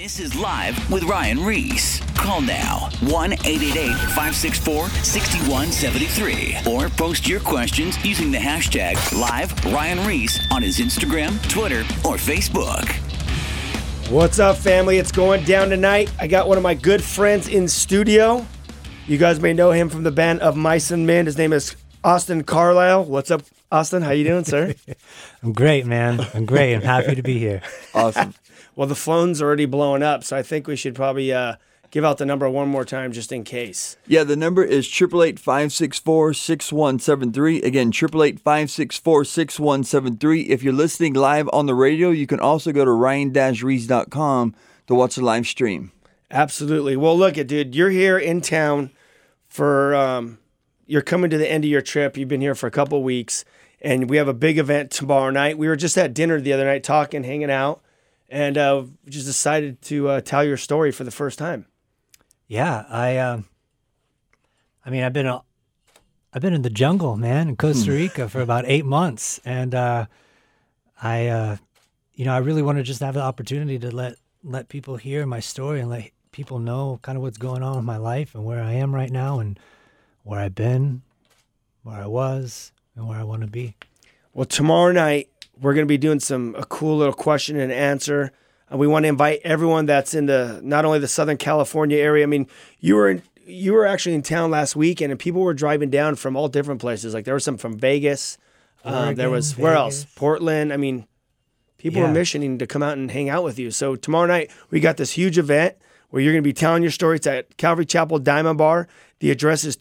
This is Live with Ryan Ries. Call now 1 888 564 6173 or post your questions using the hashtag Live Ryan Ries on his Instagram, Twitter, or Facebook. What's up, family? It's going down tonight. I got one of my good friends in studio. You guys may know him from the band of Mice and Men. His name is Austin Carlile. What's up, Austin? How you doing, sir? I'm great, man. I'm great. I'm happy to be here. Awesome. Well, the phone's already blowing up, so I think we should probably uh, give out the number one more time just in case. Yeah, the number is 888-564-6173. Again, 888-564-6173. If you're listening live on the radio, you can also go to ryan-reese.com to watch the live stream. Absolutely. Well, look, it, dude, you're here in town for um, you're coming to the end of your trip. You've been here for a couple weeks, and we have a big event tomorrow night. We were just at dinner the other night, talking, hanging out, and uh, just decided to uh, tell your story for the first time. Yeah, I. Uh, I mean, I've been a, I've been in the jungle, man, in Costa Rica for about eight months, and uh, I, uh, you know, I really want to just have the opportunity to let let people hear my story and let people know kind of what's going on in my life and where I am right now and where I've been, where I was, and where I want to be. Well, tomorrow night we're going to be doing some a cool little question and answer. And we want to invite everyone that's in the not only the Southern California area. I mean, you were in, you were actually in town last weekend, and people were driving down from all different places. Like there was some from Vegas. Uh, there Oregon, was where else? Portland. I mean, people were missioning to come out and hang out with you. So tomorrow night we got this huge event where you're going to be telling your story. It's at Calvary Chapel Diamond Bar. The address is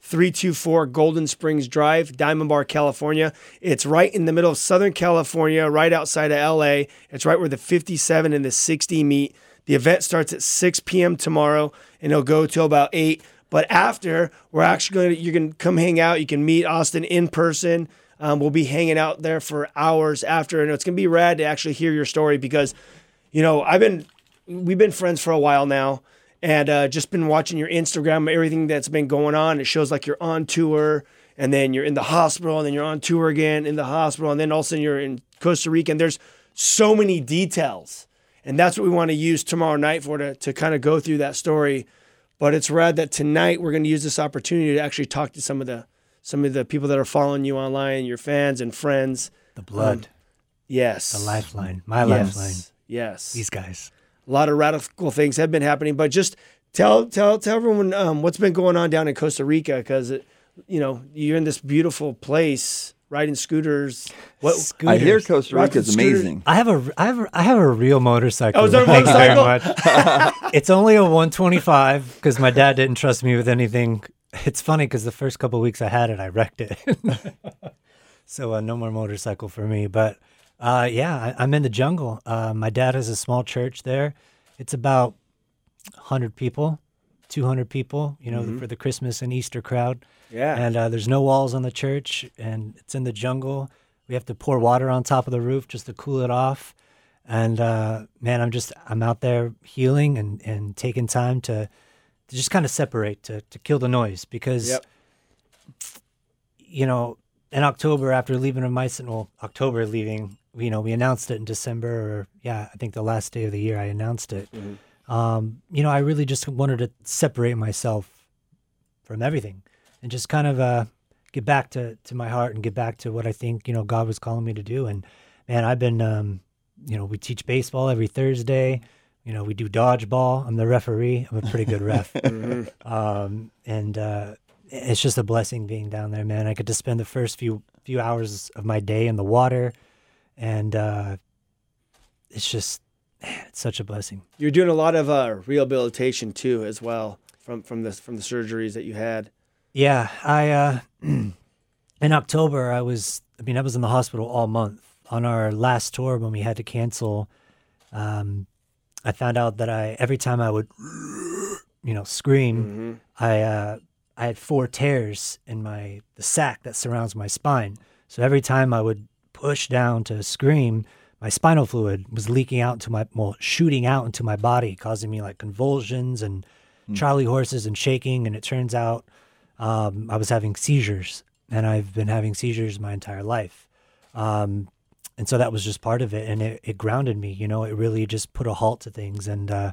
22324 Golden Springs Drive, Diamond Bar, California. It's right in the middle of Southern California, right outside of LA. It's right where the 57 and the 60 meet. The event starts at 6 p.m. tomorrow and it'll go till about 8. But after, we're actually going to, you can come hang out. You can meet Austin in person. Um, we'll be hanging out there for hours after, and it's going to be rad to actually hear your story because, you know, I've been, we've been friends for a while now and uh, just been watching your Instagram, everything that's been going on. It shows like you're on tour and then you're in the hospital and then you're on tour again in the hospital and then all of a sudden you're in Costa Rica and there's so many details. And that's what we want to use tomorrow night for to, to kind of go through that story. But it's rad that tonight we're going to use this opportunity to actually talk to some of the some of the people that are following you online, your fans and friends. The blood, Yes. the lifeline, my Yes. lifeline. Yes. These guys. A lot of radical things have been happening, but just tell tell tell everyone um, what's been going on down in Costa Rica because you know you're in this beautiful place riding scooters. What? I hear Scooters. Costa Rica is amazing. I have a I have a, I have a real motorcycle. Oh, is that a Thanks very motorcycle? much. it's only a 125 because my dad didn't trust me with anything. It's funny because the first couple weeks I had it, I wrecked it. so uh, no more motorcycle for me. But uh, yeah, I, I'm in the jungle. Uh, my dad has a small church there. It's about 100 people, 200 people. You know, for the Christmas and Easter crowd. Yeah. And uh, there's no walls on the church, and it's in the jungle. We have to pour water on top of the roof just to cool it off. And uh, man, I'm just I'm out there healing and, and taking time to, to just kind of separate to to kill the noise because Yep. you know in October after leaving of Mice well October leaving you know we announced it in December or yeah I think the last day of the year I announced it. Um, you know I really just wanted to separate myself from everything and just kind of uh, get back to, to my heart and get back to what I think you know God was calling me to do. And man, I've been um, you know we teach baseball every Thursday. You know we do dodgeball. I'm the referee. I'm a pretty good ref. um, and uh, it's just a blessing being down there, man. I get to spend the first few few hours of my day in the water, and uh, it's just man, it's such a blessing. You're doing a lot of uh, rehabilitation too, as well from from the from the surgeries that you had. Yeah, I uh in October I was I mean I was in the hospital all month. On our last tour when we had to cancel, um I found out that I every time I would you know scream, I uh I had four tears in my the sac that surrounds my spine. So every time I would push down to scream, my spinal fluid was leaking out into my well, shooting out into my body, causing me like convulsions and Charlie horses and shaking. And it turns out um, I was having seizures, and I've been having seizures my entire life. Um, and so that was just part of it, and it, it grounded me. You know, it really just put a halt to things. And uh,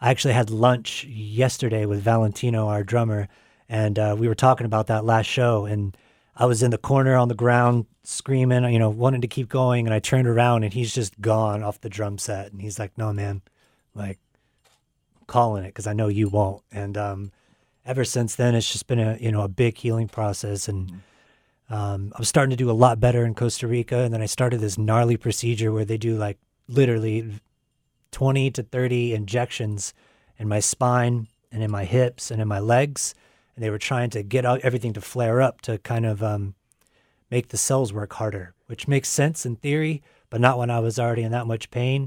I actually had lunch yesterday with Valentino, our drummer, and uh, we were talking about that last show. And I was in the corner on the ground screaming, you know, wanting to keep going. And I turned around, and he's just gone off the drum set. And he's like, "No, man, like, I'm calling it because I know you won't." And um, ever since then, it's just been a you know a big healing process and. Um, I'm starting to do a lot better in Costa Rica, and then I started this gnarly procedure where they do like literally 20 to 30 injections in my spine and in my hips and in my legs, and they were trying to get everything to flare up to kind of um, make the cells work harder, which makes sense in theory, but not when I was already in that much pain.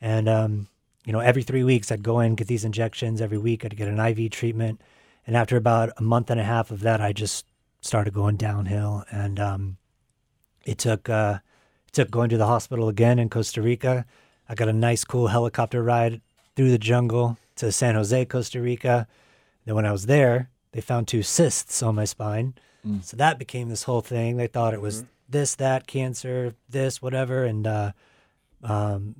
And um, you know, every three weeks I'd go in get these injections. Every week I'd get an IV treatment, and after about a month and a half of that, I just started going downhill, and um, it took uh, it took going to the hospital again in Costa Rica. I got a nice, cool helicopter ride through the jungle to San Jose, Costa Rica. Then when I was there, they found two cysts on my spine, so that became this whole thing. They thought it was this, that, cancer, this, whatever, and uh, um,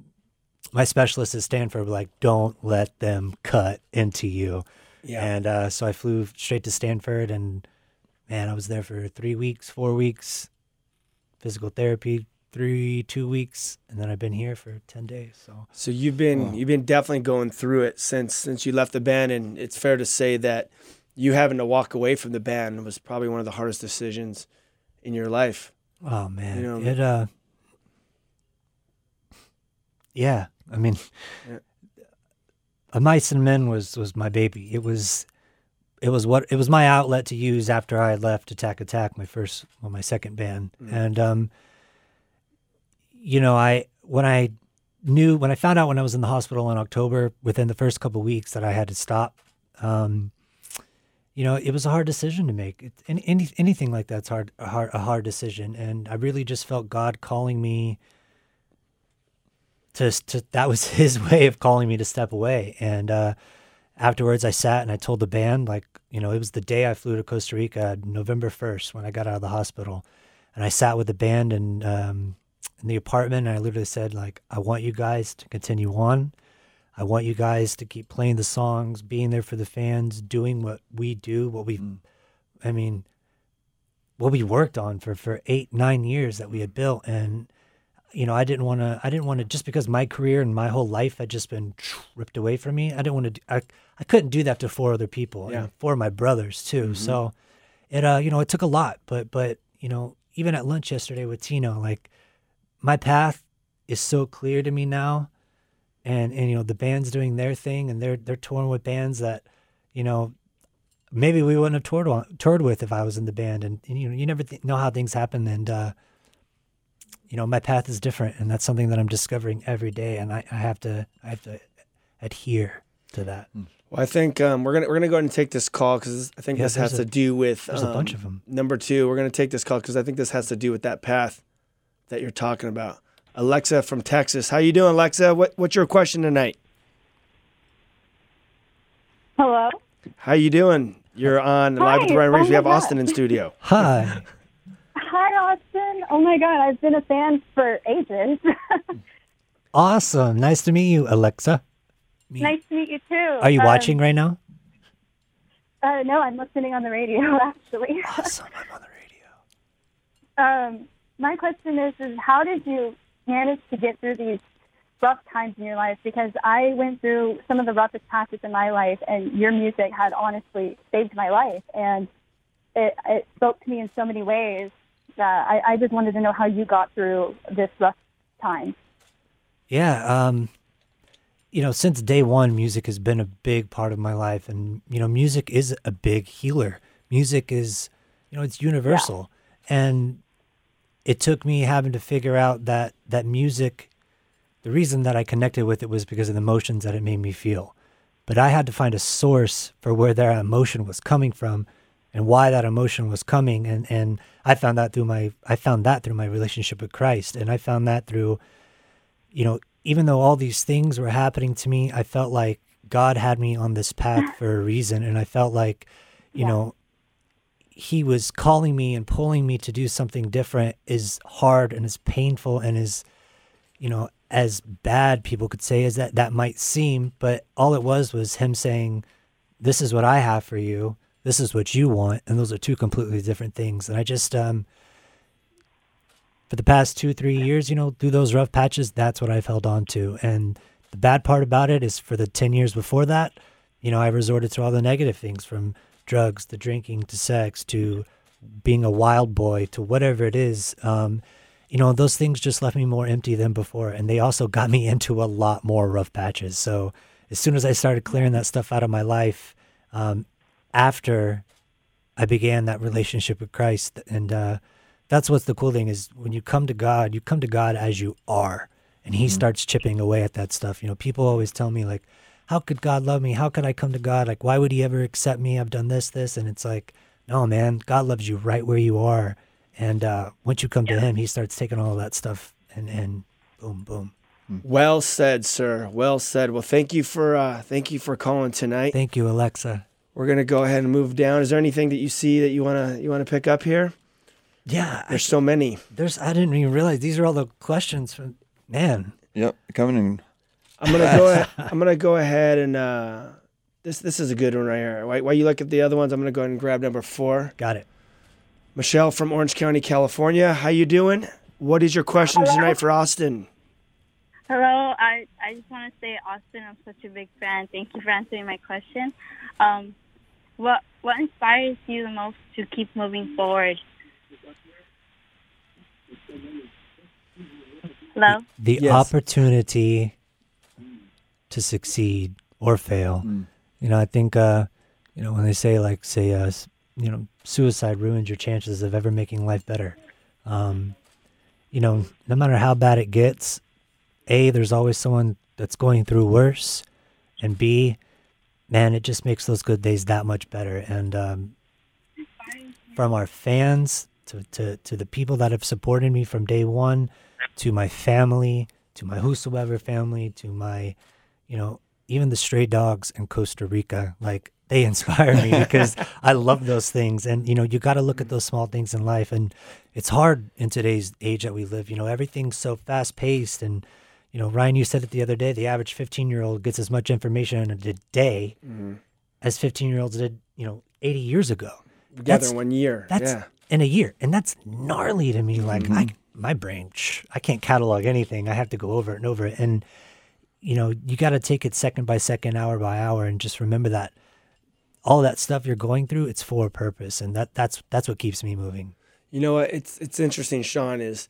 my specialist at Stanford were like, "Don't let them cut into you." Yeah. And uh, so I flew straight to Stanford, and man, I was there for three weeks, four weeks, physical therapy, three, two weeks, and then I've been here for ten days. So So you've been you've been definitely going through it since since you left the band, and it's fair to say that you having to walk away from the band was probably one of the hardest decisions in your life. Oh man, You know, it uh, yeah. I mean, Yeah. a mice and men was was my baby. It was, it was what it was my outlet to use after I had left Attack Attack, my first, well, my second band, and um, you know, I when I knew when I found out when I was in the hospital in October, within the first couple weeks that I had to stop. Um, you know, it was a hard decision to make. It, any, any anything like that's hard, a hard, a hard decision, and I really just felt God calling me. To, to that was His way of calling me to step away, and uh, afterwards I sat and I told the band, like you know, it was the day I flew to Costa Rica, November first, when I got out of the hospital, and I sat with the band and um, in the apartment, and I literally said, like, I want you guys to continue on. I want you guys to keep playing the songs, being there for the fans, doing what we do, what we, I mean, what we worked on for for eight nine years that we had built, and you know, I didn't want to. I didn't want to just because my career and my whole life had just been ripped away from me. I didn't want to. I I couldn't do that to four other people Yeah. and four of my brothers too. So it uh you know it took a lot, but but you know even at lunch yesterday with Tino, like my path is so clear to me now and and you know the band's doing their thing and they're they're touring with bands that you know maybe we wouldn't have toured on, toured with if I was in the band and, and you know you never th- know how things happen and uh you know my path is different and that's something that I'm discovering every day and I, I have to I have to adhere to that. Well, I think um, we're gonna we're gonna go ahead and take this call because I think Yeah, this has there's to do with there's a bunch um, of 'em. Number two, we're gonna take this call because I think this has to do with that path that you're talking about. Alexa from Texas, how you doing, Alexa? What what's your question tonight? Hello. How you doing? You're on live with Hi. Ryan Reeves. Oh we have God. Austin in studio. Hi. Hi, Austin. Oh my God, I've been a fan for ages. awesome. Nice to meet you, Alexa. nice to meet you too. Are you Um, watching right now? Uh, no, I'm listening on the radio actually. Awesome. I'm on the radio. um, my question is, is how did you manage to get through these rough times in your life? Because I went through some of the roughest patches in my life, and your music had honestly saved my life, and it, it spoke to me in so many ways that I, I just wanted to know how you got through this rough time. Yeah, um, you know, since day one, music has been a big part of my life, and you know, music is a big healer. Music is, you know, it's universal, and it took me having to figure out that that music, the reason that I connected with it was because of the emotions that it made me feel, but I had to find a source for where that emotion was coming from, and why that emotion was coming, and and I found that through my I found that through my relationship with Christ, and I found that through you know, even though all these things were happening to me, I felt like God had me on this path for a reason. And I felt like, you know, he was calling me and pulling me to do something different is hard and is painful and is, you know, as bad people could say as that that might seem. But all it was was him saying, "This is what I have for you. This is what you want," and those are two completely different things. And I just, um, for the past two three years, you know, through those rough patches, that's what I've held on to. And the bad part about it is for the ten years before that, you know, I resorted to all the negative things from drugs to drinking to sex to being a wild boy to whatever it is. Um, you know, those things just left me more empty than before. And they also got me into a lot more rough patches. So as soon as I started clearing that stuff out of my life, um, after I began that relationship with Christ, and uh, that's what's the cool thing is when you come to God, you come to God as you are, and He starts chipping away at that stuff. You know, people always tell me like, "How could God love me? How could I come to God? Like, why would He ever accept me? I've done this, this," and it's like, no, man, God loves you right where you are, and uh, once you come to Him, He starts taking all that stuff and and boom, boom. Well said, sir. Well said. Well, thank you for uh, thank you for calling tonight. Thank you, Alexa. We're gonna go ahead and move down. Is there anything that you see that you wanna you wanna pick up here? Yeah, I, There's so many. there's. I didn't even realize these are all the questions from man. Yep, coming in. I'm gonna go. ahead, I'm gonna go ahead and uh, this this is a good one right here. While, while you look at the other ones, I'm gonna go ahead and grab number four. Got it. Michelle from Orange County, California. How you doing? What is your question tonight for Austin? Hello, I, I just want to say, Austin, I'm such a big fan. Thank you for answering my question. Um, what what inspires you the most to keep moving forward? Hello. The Yes. opportunity to succeed or fail. You know, I think uh, you know when they say like say uh, you know suicide ruins your chances of ever making life better. Um, you know, no matter how bad it gets, a there's always someone that's going through worse, and b man, it just makes those good days that much better. And um, from our fans to, to, to the people that have supported me from day one, to my family, to my whosoever family, to my, you know, even the stray dogs in Costa Rica, like they inspire me because I love those things. And, you know, you got to look at those small things in life. And it's hard in today's age that we live. You know, everything's so fast paced. And, you know, Ryan, you said it the other day the average 15 year old gets as much information in a day mm-hmm. as 15 year olds did, you know, 80 years ago. Together in one year. That's yeah. in a year, and that's gnarly to me. Like I, mm-hmm. my brain, sh- I can't catalog anything. I have to go over it and over it, and you know, you got to take it second by second, hour by hour, and just remember that all that stuff you're going through, it's for a purpose, and that that's that's what keeps me moving. You know what? It's it's interesting, Sean. Is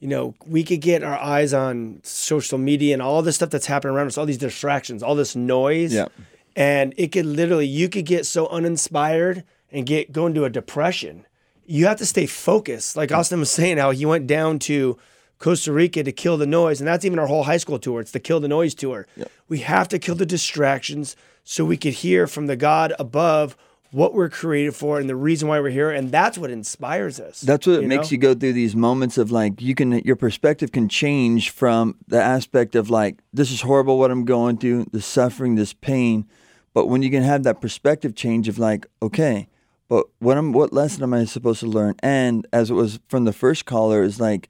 you know we could get our eyes on social media and all this stuff that's happening around us, all these distractions, all this noise. Yeah. And it could literally, you could get so uninspired and get go into a depression. You have to stay focused. Like Austin was saying, how he went down to Costa Rica to kill the noise, and that's even our whole high school tour. It's the kill the noise tour. We have to kill the distractions so we could hear from the God above what we're created for and the reason why we're here, and that's what inspires us. That's what you makes know? you go through these moments of like you can your perspective can change from the aspect of like this is horrible what I'm going through, the suffering, this pain, but when you can have that perspective change of like okay, but what am what lesson am I supposed to learn? And as it was from the first caller is like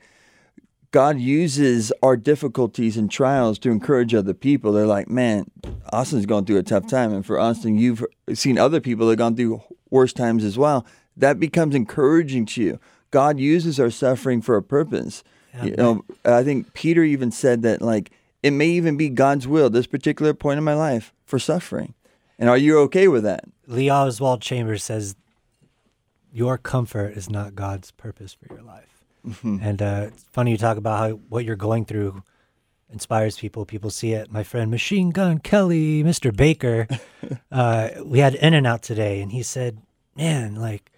God uses our difficulties and trials to encourage other people. They're like, man, Austin's going through a tough time. And for Austin, you've seen other people that have gone through worse times as well. That becomes encouraging to you. God uses our suffering for a purpose. you know, I think Peter even said that, like, it may even be God's will, this particular point in my life, for suffering. And are you okay with that? Lee Oswald Chambers says, "Your comfort is not God's purpose for your life." And uh, it's funny you talk about how what you're going through inspires people. People see it. My friend Machine Gun Kelly, Mr. Baker, uh, we had In and Out today, and he said, "Man, like."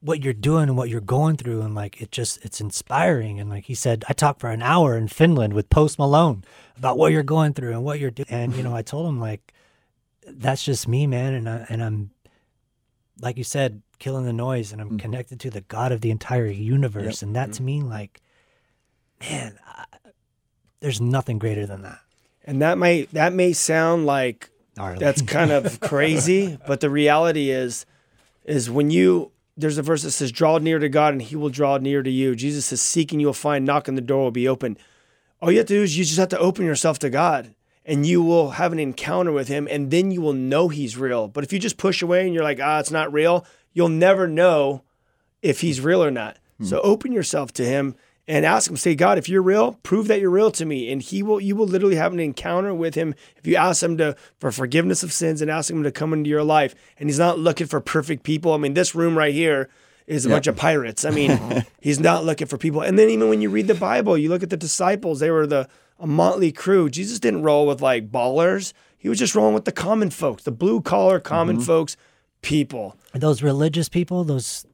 what you're doing and what you're going through and like it just it's inspiring and like he said i talked for an hour in finland with post malone about what you're going through and what you're doing and you know i told him like that's just me man and I, and i'm like you said killing the noise and i'm connected to the god of the entire universe and that to me like man I, there's nothing greater than that And that may that may sound like Gnarly. that's kind of crazy, but the reality is is when you there's a verse that says, "Draw near to God, and He will draw near to you." Jesus says, "Seeking you'll find, knocking the door will be open." All you have to do is you just have to open yourself to God, and you will have an encounter with Him, and then you will know He's real. But if you just push away and you're like, "Ah, it's not real," you'll never know if He's real or not. So hmm. open yourself to Him and ask Him. Say, "God, if you're real, prove that you're real to me," and He will. You will literally have an encounter with Him if you ask Him to for forgiveness of sins and ask Him to come into your life. And He's not looking for perfect people. I mean, this room right here is a bunch of pirates. I mean, he's not looking for people. And then even when you read the Bible, you look at the disciples, they were the a motley crew. Jesus didn't roll with like ballers. He was just rolling with the common folks, the blue collar common mm-hmm. folks, people. those religious people, those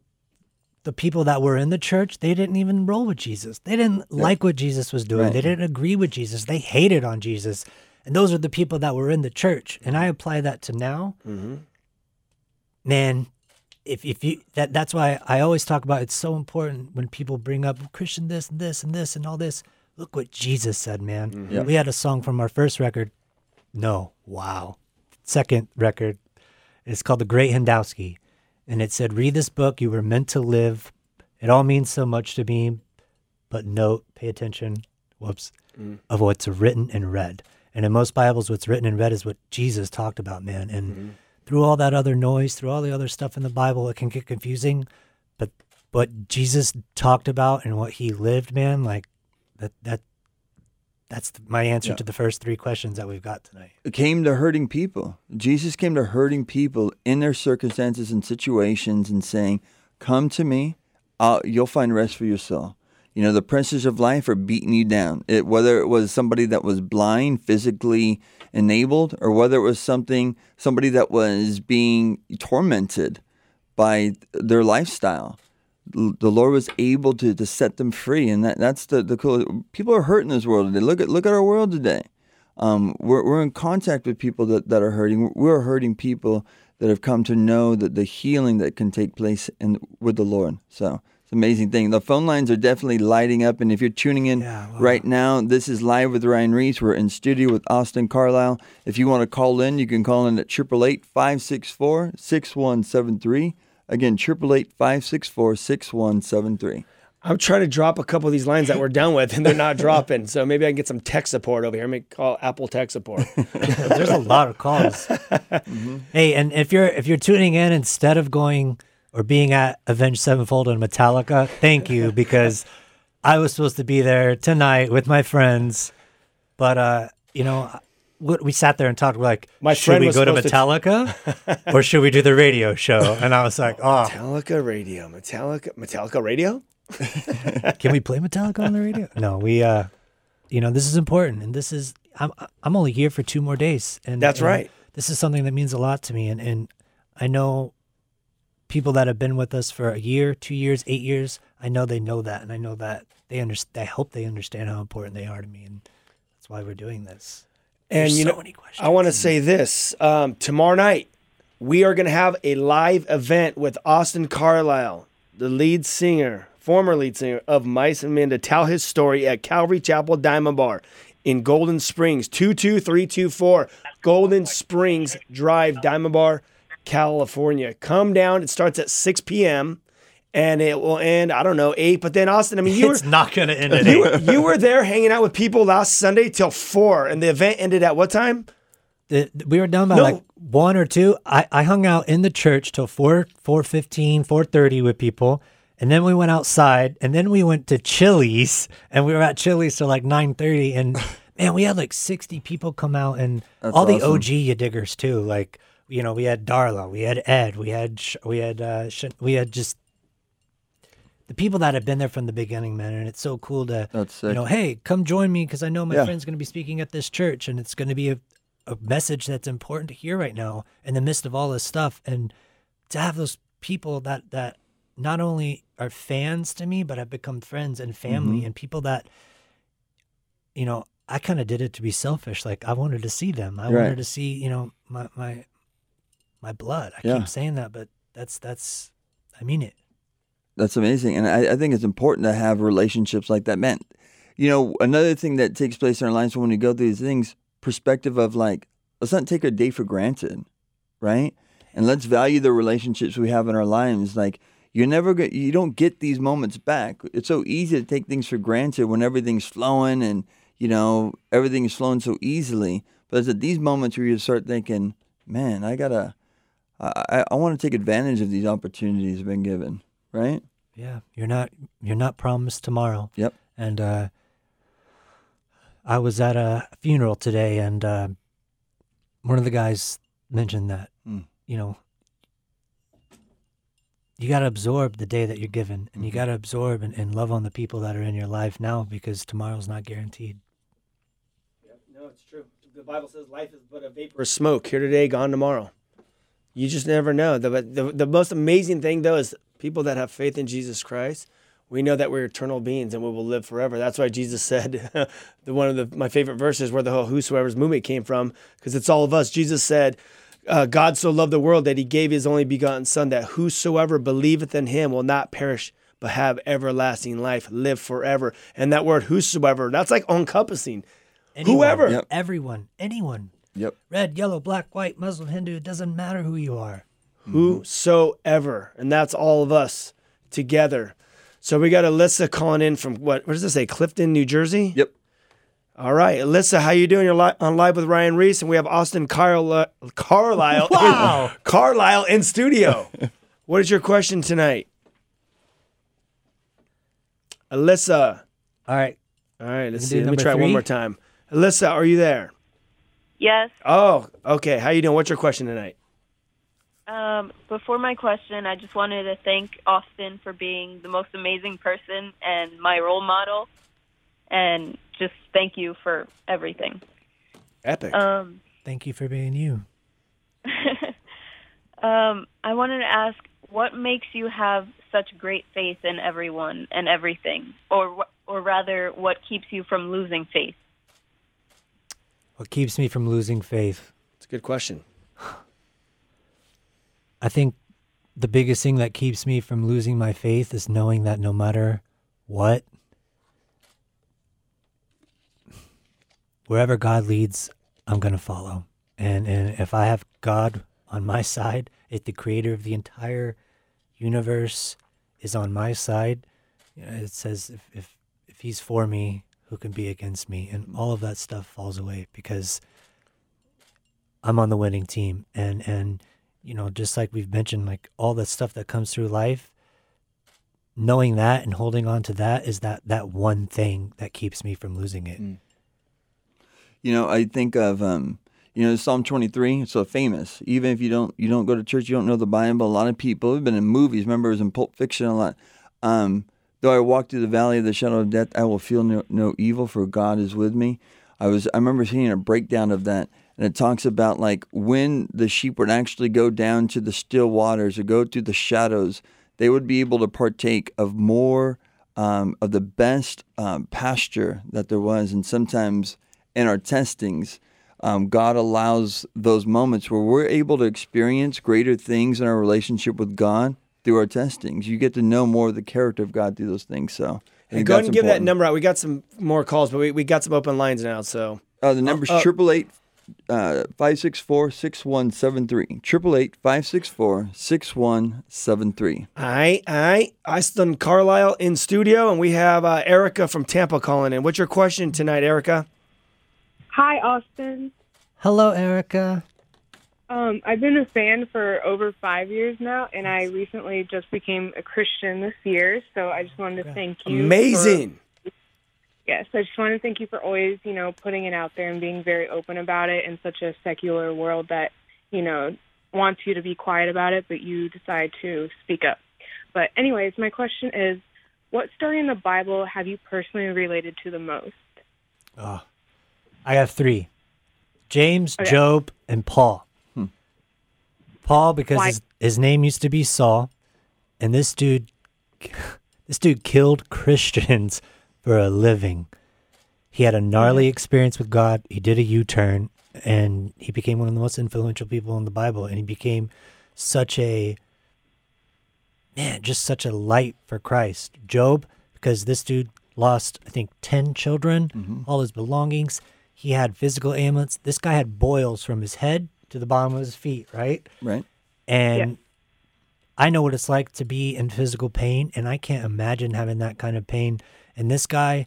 the people that were in the church, they didn't even roll with Jesus. They didn't like what Jesus was doing. Right. They didn't agree with Jesus. They hated on Jesus. And those are the people that were in the church. And I apply that to now. Mm-hmm. Man, if if you that that's why I always talk about it's so important when people bring up Christian this and this and this and all this. Look what Jesus said, man. Mm-hmm. Yeah. We had a song from our first record. No, wow. Second record. It's called The Great Hendowski. And it said, Read this book. You were meant to live. It all means so much to me. But note, pay attention, whoops, mm. of what's written and read. And in most Bibles, what's written and read is what Jesus talked about, man. And mm-hmm. through all that other noise, through all the other stuff in the Bible, it can get confusing. But what Jesus talked about and what he lived, man, like that, that, that's my answer Yeah. to the first three questions that we've got tonight. It came to hurting people. Jesus came to hurting people in their circumstances and situations and saying, Come to me, I'll, you'll find rest for your soul. You know, the princes of life are beating you down. It, whether it was somebody that was blind, physically enabled, or whether it was something somebody that was being tormented by their lifestyle. The Lord was able to, to set them free, and that, that's the the cool. People are hurting in this world today. Look at look at our world today um, we're, we're in contact with people that, that are hurting. We're hurting people that have come to know that the healing that can take place in with the Lord. So it's an amazing thing. The phone lines are definitely lighting up. And if you're tuning in Yeah, wow. right now, this is live with Ryan Ries. We're in studio with Austin Carlile. If you want to call in, you can call in at 888 564 6173. Again, 888 564 6173. I'm trying to drop a couple of these lines that we're done with, and they're not dropping. So maybe I can get some tech support over here. Maybe call Apple tech support. There's a lot of calls. Hey, and if you're if you're tuning in instead of going or being at Avenged Sevenfold and Metallica, thank you because I was supposed to be there tonight with my friends, but uh, you know, we we sat there and talked like, My should we go to supposed to- Metallica or should we do the radio show? And I was like, oh, Metallica radio, Metallica, Metallica radio. can we play Metallica on the radio? No, we uh, you know, this is important, and this is I'm I'm only here for two more days, and That's and right. This is something that means a lot to me, and and I know people that have been with us for a year, two years, eight years. I know they know that, and I know that they understand. I hope they understand how important they are to me, and that's why we're doing this. And There's you so know, I want to say this: um, tomorrow night, we are going to have a live event with Austin Carlile, the lead singer, former lead singer of Mice and Men, to tell his story at Calvary Chapel Diamond Bar in Golden Springs, two two three two four Golden Springs Drive, Diamond Bar, California. Come down. It starts at six p.m. and it will end. I don't know eight. But then Austin, I mean, you were It's not going to end at you, eight. were- you were there hanging out with people last Sunday till four, and the event ended at what time? the, the- we were done by No. like one or two. I, I hung out in the church till four four fifteen, four thirty with people. And then we went outside and then we went to Chili's and we were at Chili's till like nine thirty and man, we had like sixty people come out and That's all the. OG you diggers too. Like, you know, we had Darla, we had Ed, we had we had uh we had just the people that have been there from the beginning, man, and it's so cool to you know, hey, come join me because I know my Yeah. friend's going to be speaking at this church, and it's going to be a, a message that's important to hear right now in the midst of all this stuff, and to have those people that that not only are fans to me, but have become friends and family, Mm-hmm. and people that, you know, I kind of did it to be selfish. Like I wanted to see them. I Right. wanted to see, you know, my my my blood. I Yeah. keep saying that, but that's that's I mean it. That's amazing. And I, I think it's important to have relationships like that. Man, you know, another thing that takes place in our lives when we go through these things, perspective of like, let's not take a day for granted, right? And let's value the relationships we have in our lives. Like, you never get you don't get these moments back. It's so easy to take things for granted when everything's flowing and you know everything's flowing so easily. But it's at these moments where you start thinking, man, I gotta, I, I want to take advantage of these opportunities I've been given, right? Yeah, you're not you're not promised tomorrow. Yep. And uh, I was at a funeral today, and uh, one of the guys mentioned that Mm. you know you got to absorb the day that you're given, and you Mm-hmm. got to absorb and, and love on the people that are in your life now because tomorrow's not guaranteed. No, it's true. The Bible says life is but a vapor of smoke. Here today, gone tomorrow. You just never know. The, the, the most amazing thing, though, is people that have faith in Jesus Christ. We know that we're eternal beings and we will live forever. That's why Jesus said, the one of the, my favorite verses where the whole whosoever's movement came from, because it's all of us. Jesus said, uh, God so loved the world that he gave his only begotten Son, that whosoever believeth in him will not perish, but have everlasting life, live forever. And that word whosoever, that's like encompassing. Anyone, Whoever. Yep. everyone, anyone, Yep. red, yellow, black, white, Muslim, Hindu, it doesn't matter who you are. Mm-hmm. whosoever, and that's all of us together. So we got Alyssa calling in from what? What does this say? Clifton, New Jersey. Yep. All right, Alyssa, how you doing? You're li- on live with Ryan Ries, and we have Austin Carl- Carlile. Wow. in, Carlile in studio. what is your question tonight, Alyssa? All right, All right, let's see. do Let me number try it one three. more time. Alyssa, are you there? Yes. Oh, okay. How you doing? What's your question tonight? Um, before my question, I just wanted to thank Austin for being the most amazing person and my role model, and just thank you for everything. Epic. Um, thank you for being you. um, I wanted to ask, what makes you have such great faith in everyone and everything, or or rather, what keeps you from losing faith? What keeps me from losing faith? It's a good question. I think the biggest thing that keeps me from losing my faith is knowing that no matter what, wherever God leads, I'm going to follow. And and if I have God on my side, if the creator of the entire universe is on my side, you know, it says if, if if he's for me, who can be against me? And all of that stuff falls away because I'm on the winning team and and you know, just like we've mentioned, like all the stuff that comes through life, knowing that and holding on to that is that that one thing that keeps me from losing it. You know, I think of um, you know, Psalm 23. It's so famous. Even if you don't you don't go to church, you don't know the Bible. A lot of people have been in movies. Remember, it was in Pulp Fiction a lot. Um, though I walk through the valley of the shadow of death, I will feel no, no evil, for God is with me. I was I remember seeing a breakdown of that, and it talks about like when the sheep would actually go down to the still waters or go through the shadows, they would be able to partake of more um, of the best um, pasture that there was, and sometimes in our testings, um, God allows those moments where we're able to experience greater things in our relationship with God through our testings. You get to know more of the character of God through those things. So, think go ahead and give that number out. We got some more calls, but we, we got some open lines now. So Uh, the number's uh, triple eight uh, five six four six one seven three. Triple eight five six four six one seven three. I I Austin Carlile in studio, and we have uh, Erica from Tampa calling in. What's your question tonight, Erica? Hi, Austin. Hello, Erica. Um, I've been a fan for over five years now, and I recently just became a Christian this year. So I just wanted to thank you. for- Amazing. Yes, I just want to thank you for always, you know, putting it out there and being very open about it in such a secular world that, you know, wants you to be quiet about it, but you decide to speak up. But anyways, my question is, what story in the Bible have you personally related to the most? Oh, I have three James, Okay. Job, and Paul. Hmm. Paul, because his, his name used to be Saul, and this dude, this dude killed Christians for a living. He had a gnarly experience with God. He did a U turn, and he became one of the most influential people in the Bible. And he became such a man, just such a light for Christ. Job, because this dude lost, I think, 10 children, mm-hmm. all his belongings. He had physical ailments. This guy had boils from his head to the bottom of his feet, right? Right. And I know what it's like to be in physical pain, and I can't imagine having that kind of pain. And this guy,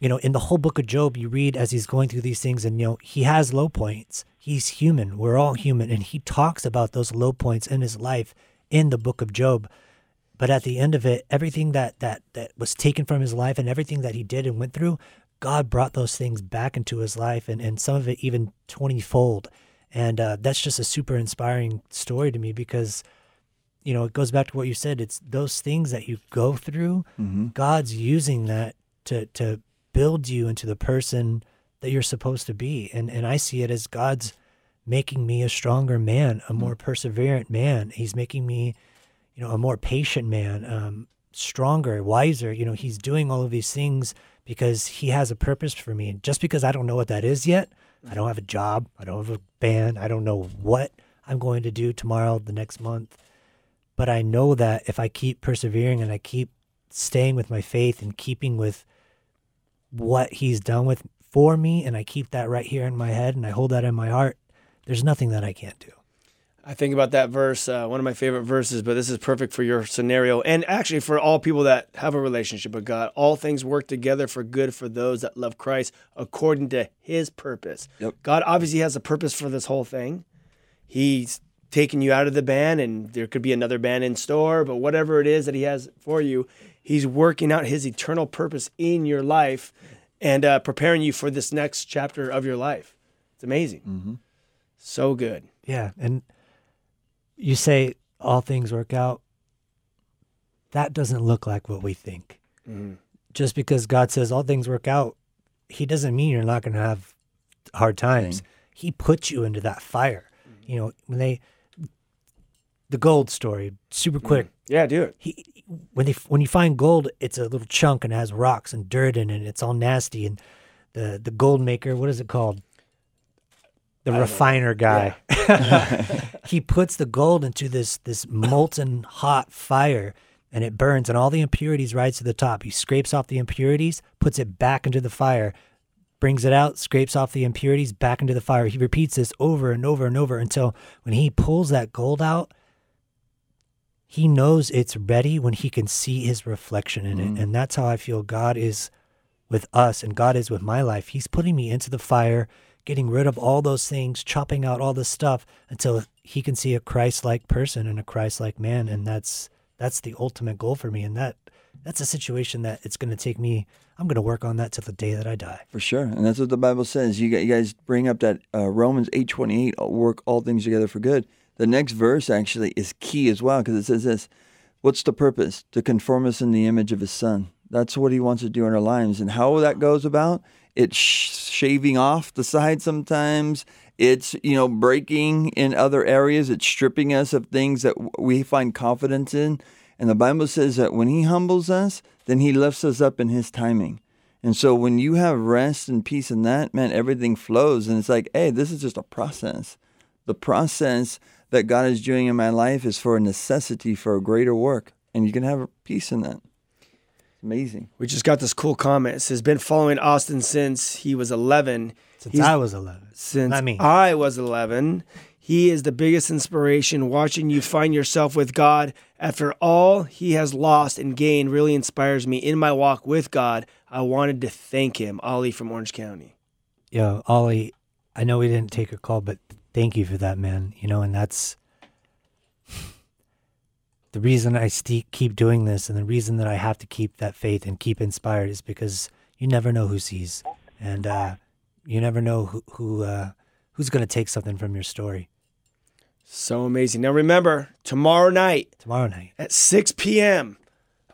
you know, in the whole book of Job, you read as he's going through these things, and you know, he has low points. He's human. We're all human, and he talks about those low points in his life in the book of Job. But at the end of it, everything that that that was taken from his life and everything that he did and went through, God brought those things back into his life, and and some of it even twenty fold. And uh, that's just a super inspiring story to me because you know, it goes back to what you said. It's those things that you go through. Mm-hmm. God's using that to to build you into the person that you're supposed to be. And and I see it as God's making me a stronger man, a more perseverant man. He's making me, you know, a more patient man, um, stronger, wiser. You know, he's doing all of these things because he has a purpose for me. And just because I don't know what that is yet, I don't have a job, I don't have a band, I don't know what I'm going to do tomorrow, the next month but I know that if I keep persevering and I keep staying with my faith and keeping with what he's done with for me and I keep that right here in my head and I hold that in my heart, there's nothing that I can't do. I think about that verse, uh, one of my favorite verses, but this is perfect for your scenario and actually for all people that have a relationship with God. All things work together for good for those that love Christ according to his purpose. Yep. God obviously has a purpose for this whole thing. He's taking you out of the band and there could be another band in store, but whatever it is that he has for you, he's working out his eternal purpose in your life and uh, preparing you for this next chapter of your life. It's amazing. Mm-hmm. So good. Yeah. And you say all things work out. That doesn't look like what we think. Just because God says all things work out, He doesn't mean you're not going to have hard times. He puts you into that fire. You know, when they, the gold story, super mm. quick. Yeah, do it. He, when they when you find gold, it's a little chunk and it has rocks and dirt in it. And it's all nasty. And the the gold maker, what is it called? The refiner guy. he puts the gold into this this molten hot fire and it burns and all the impurities rise to the top. He scrapes off the impurities, puts it back into the fire, brings it out, scrapes off the impurities back into the fire. He repeats this over and over and over until when he pulls that gold out, he knows it's ready when he can see his reflection in it. And that's how I feel God is with us and God is with my life. He's putting me into the fire, getting rid of all those things, chopping out all this stuff until he can see a Christ-like person and a Christ-like man and that's that's the ultimate goal for me and that that's a situation that it's going to take me I'm going to work on that till the day that I die. For sure, and that's what the Bible says. You, you guys bring up that uh, Romans eight twenty eight, work all things together for good. The next verse actually is key as well because it says this: "What's the purpose? To conform us in the image of His Son." That's what He wants to do in our lives, and how that goes about. It's shaving off the side sometimes. It's you know breaking in other areas. It's stripping us of things that we find confidence in. And the Bible says that when He humbles us, then He lifts us up in His timing. And so when you have rest and peace in that, man, everything flows. And it's like, hey, this is just a process. The process that God is doing in my life is for a necessity for a greater work. And you can have peace in that. It's amazing. We just got this cool comment. It says, been following Austin since he was 11. Since He's- I was 11. since Not me. I was 11. He is the biggest inspiration. Watching you find yourself with God after all he has lost and gained really inspires me in my walk with God. I wanted to thank him, Ollie from Orange County. Yo, Ollie, I know we didn't take a call, but thank you for that, man. You know, and that's the reason I st- keep doing this, and the reason that I have to keep that faith and keep inspired is because you never know who sees, and uh, you never know who who uh, who's going to take something from your story So amazing. Now remember, tomorrow night tomorrow night. at 6 p.m.,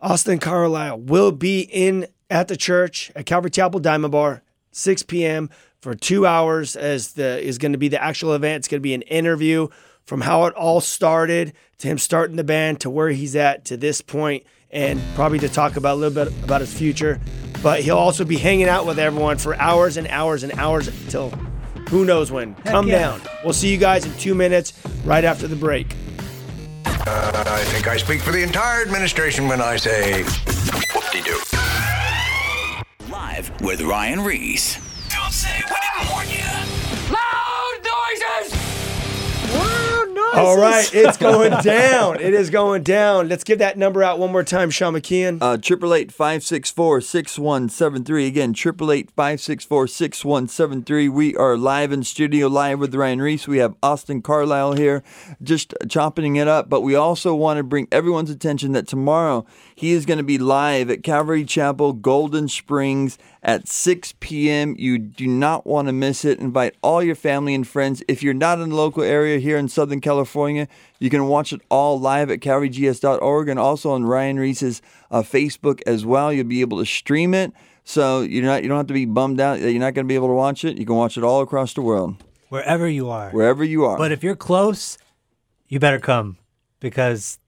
Austin Carlile will be in at the church at Calvary Chapel Diamond Bar, 6 p.m. for two hours. As the is going to be the actual event. It's going to be an interview from how it all started to him starting the band to where he's at to this point, and probably to talk about a little bit about his future. But he'll also be hanging out with everyone for hours and hours and hours until who knows when. Come yeah. down. We'll see you guys in two minutes right after the break. Uh, I think I speak for the entire administration when I say whoop-de-doo. Live with Ryan Ries. Don't say we didn't warn you. Oh All right, it's going down. It is going down. Let's give that number out one more time, Sean McKeon. Uh, triple eight five six four six one seven three. Again, triple eight five six four six one seven three. We are live in studio, live with Ryan Ries. We have Austin Carlile here, just chopping it up. But we also want to bring everyone's attention that tomorrow he is going to be live at Calvary Chapel, Golden Springs at 6 p.m. You do not want to miss it. Invite all your family and friends. If you're not in the local area here in Southern California, you can watch it all live at calvarygs.org and also on Ryan Ries's uh, Facebook as well. You'll be able to stream it. So you're not you don't have to be bummed out that you're not going to be able to watch it. You can watch it all across the world, Wherever you are. wherever you are. But if you're close, you better come because,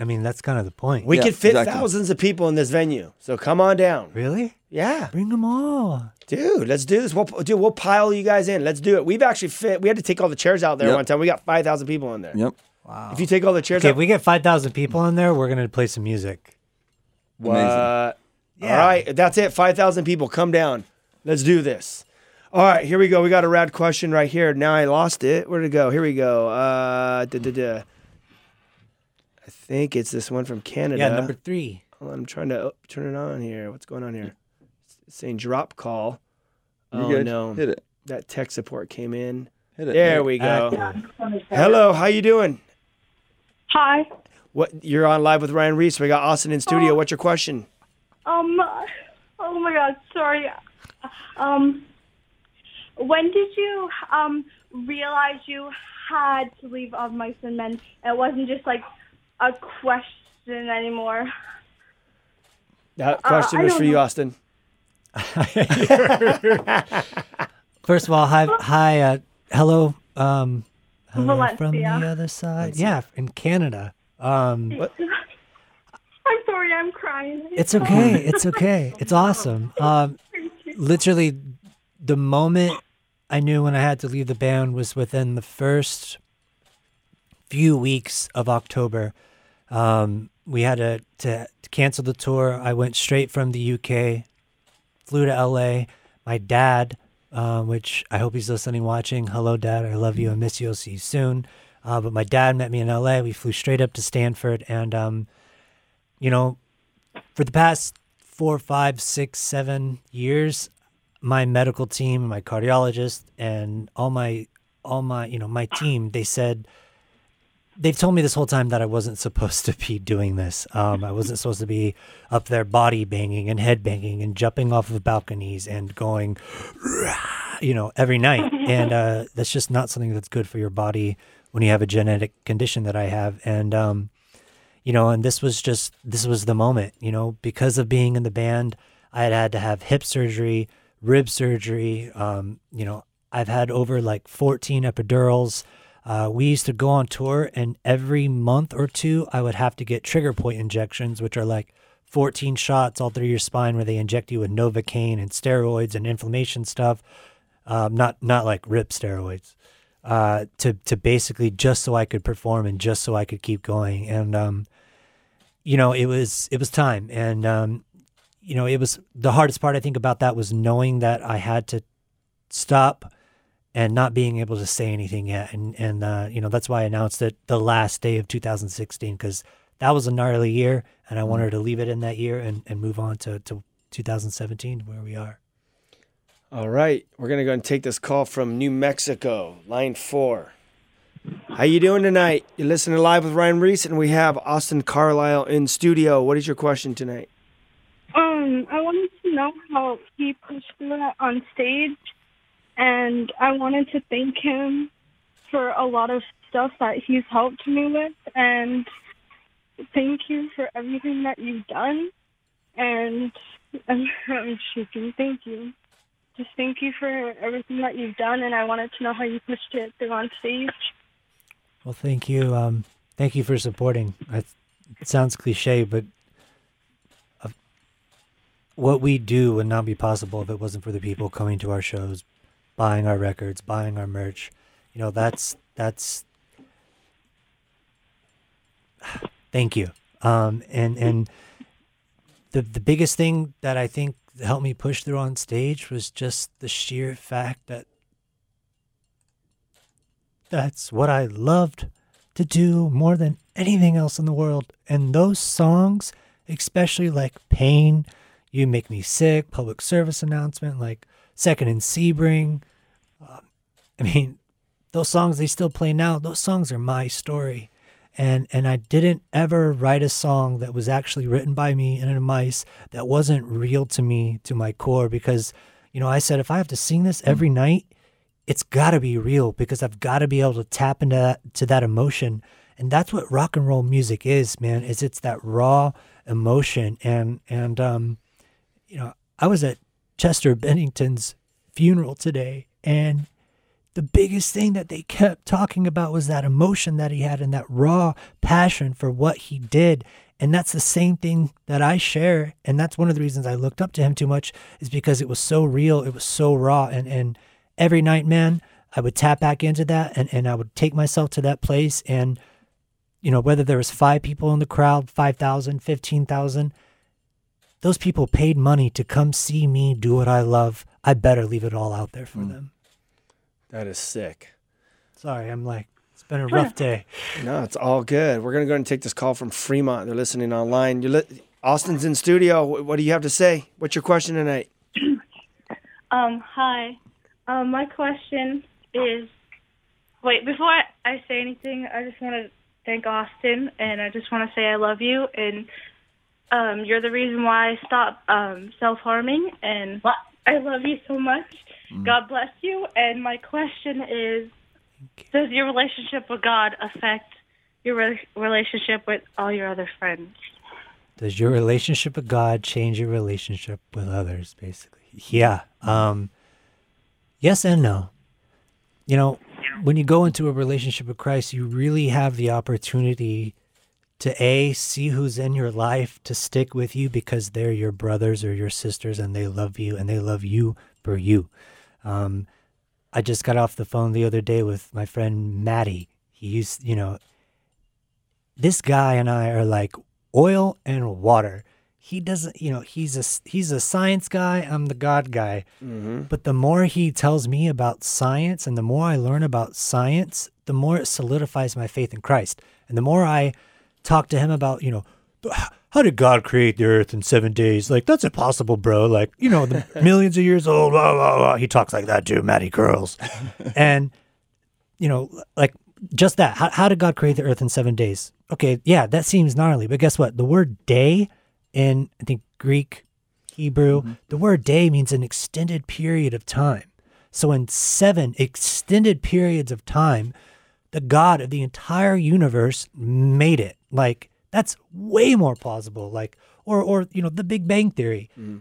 I mean, that's kind of the point. We Yeah, could fit exactly. thousands of people in this venue, so come on down. really? Yeah, Bring them all. dude, let's do this. We'll dude, we'll pile you guys in. Let's do it. We've actually fit. We had to take all the chairs out there Yep. one time. We got five thousand people in there. yep. Wow. If you take all the chairs Okay, out, if we get 5,000 people in there, we're going to play some music. what? Yeah. All right, that's it. Five thousand people, come down. Let's do this. All right, here we go. We got a rad question right here. Now I lost it. Where'd it go? Here we go. Uh, da, da, da. I think it's this one from Canada. Yeah, number three. Hold I'm trying to oh, turn it on here. What's going on here? It's saying drop call. You're oh good. no, Hit it. that tech support came in. Hit it. There we go. Active. Hello, how you doing? Hi. What you're on live with Ryan Ries. We got Austin in studio. What's your question? Um. Oh my God. Sorry. Um. When did you um realize you had to leave Of Mice and Men? It wasn't just like a question anymore. That question Uh, was don't for you, know. Austin. First of all, hi, hi, uh, hello, um, hello from the other side. Yeah, in Canada. Um, I'm sorry. I'm crying. it's okay. It's okay. It's awesome. Um, literally, the moment I knew when I had to leave the band was within the first few weeks of October. Um, we had to, to, to cancel the tour. I went straight from the UK, flew to LA. My dad, uh, which I hope he's listening, watching. Hello, Dad. I love you. I miss you. I'll see you soon. Uh, but my dad met me in LA. We flew straight up to Stanford, and um, you know, for the past four, five, six, seven years, my medical team, my cardiologist, and all my all my you know my team, they said they've told me this whole time that I wasn't supposed to be doing this. Um, I wasn't supposed to be up there body banging and head banging and jumping off of balconies and going, you know, every night. And uh, that's just not something that's good for your body when you have a genetic condition that I have. And um, you know, and this was just this was the moment, you know, because of being in the band, I had had to have hip surgery, rib surgery. Um, you know, I've had over like 14 epidurals. Uh, we used to go on tour, and every month or two, I would have to get trigger point injections, which are like 14 shots all through your spine, where they inject you with novocaine and steroids and inflammation stuff. Um, not not like rip steroids uh, to to basically just so I could perform and just so I could keep going. And um, you know, it was it was time, and um, you know, it was the hardest part I think about that was knowing that I had to stop and not being able to say anything yet. And and uh, you know, that's why I announced it the last day of 2016 because that was a gnarly year, and I wanted to leave it in that year and, and move on to, to 2017 where we are. All right, we're gonna go and take this call from New Mexico, line four. How you doing tonight? You're listening live with Ryan Ries, and we have Austin Carlile in studio. What is your question tonight? Um, I wanted to know how he pushed through that on stage, and I wanted to thank him for a lot of stuff that he's helped me with, and thank you for everything that you've done. And I'm, I'm shaking. Thank you. Just thank you for everything that you've done, and I wanted to know how you pushed it through on stage. Well, thank you. Um, thank you for supporting. I, it sounds cliche, but uh, what we do would not be possible if it wasn't for the people coming to our shows, buying our records, buying our merch. You know, that's that's. Thank you. Um, and and the the biggest thing that I think helped me push through on stage was just the sheer fact that that's what I loved to do more than anything else in the world. And those songs, especially like Pain, You Make Me Sick, Public Service Announcement, like Second & Sebring. Um, I mean, those songs they still play now. Those songs are my story. And and I didn't ever write a song that was actually written by me and a mice that wasn't real to me to my core because you know, I said if I have to sing this every night, it's got to be real because I've got to be able to tap into that to that emotion. And that's what rock and roll music is, man. Is it's that raw emotion and and um you know, I was at Chester Bennington's funeral today and the biggest thing that they kept talking about was that emotion that he had and that raw passion for what he did. And that's the same thing that I share. And that's one of the reasons I looked up to him too much is because it was so real. It was so raw. And, and every night, man, I would tap back into that and, and I would take myself to that place. And, you know, whether there was five people in the crowd, 5,000, 15,000, those people paid money to come see me do what I love. I better leave it all out there for them. That is sick. Sorry, I'm like, it's been a rough day. No, it's all good. We're gonna go and take this call from Fremont. They're listening online. You li- Austin's in studio. What do you have to say? What's your question tonight? Um, hi. Um, my question is wait, before I, I say anything, I just want to thank Austin and I just want to say I love you and um, you're the reason why I stopped um, self harming and I love you so much. God bless you. And my question is Does your relationship with God affect your re- relationship with all your other friends? Does your relationship with God change your relationship with others, basically? Yeah. Um, yes and no. You know, when you go into a relationship with Christ, you really have the opportunity to A, see who's in your life to stick with you because they're your brothers or your sisters and they love you and they love you for you. Um, I just got off the phone the other day with my friend Maddie. He used, you know, this guy and I are like oil and water. He doesn't, you know, he's a he's a science guy. I'm the God guy. But the more he tells me about science, and the more I learn about science, the more it solidifies my faith in Christ. And the more I talk to him about, you know, how did God create the earth in seven days? Like that's impossible, bro. Like you know, the millions of years old. Blah, blah, blah. He talks like that too, Matty Curls, and you know, like just that. How, how did God create the earth in seven days? Okay, yeah, that seems gnarly, but guess what? The word day in I think Greek, Hebrew, mm-hmm. the word day means an extended period of time. So in seven extended periods of time, the God of the entire universe made it. Like that's way more plausible. Like or or you know the Big Bang theory. Mm-hmm.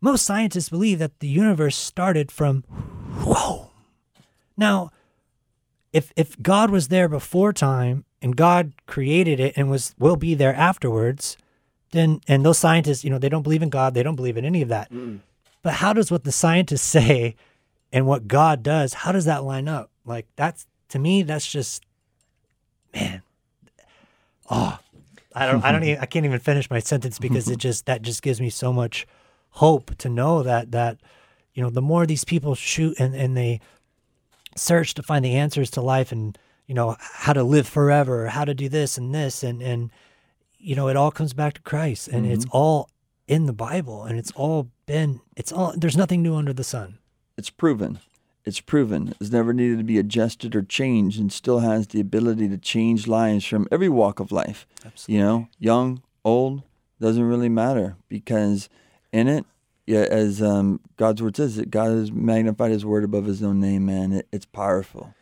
Most scientists believe that the universe started from whoa. Now, if if God was there before time and God created it and was will be there afterwards, then and those scientists, you know, they don't believe in God, they don't believe in any of that. But how does what the scientists say and what God does, how does that line up? Like that's to me, that's just man. Oh, I don't I don't even I can't even finish my sentence because it just that just gives me so much hope to know that that you know the more these people shoot and, and they search to find the answers to life and you know how to live forever how to do this and this and and you know it all comes back to christ and it's mm-hmm. all in the bible and it's all been it's all there's nothing new under the sun. It's proven. It's proven. It's never needed to be adjusted or changed and still has the ability to change lives from every walk of life. You know, young, old, doesn't really matter because in it, yeah, as um, God's word says, that God has magnified his word above his own name, man. It, it's powerful.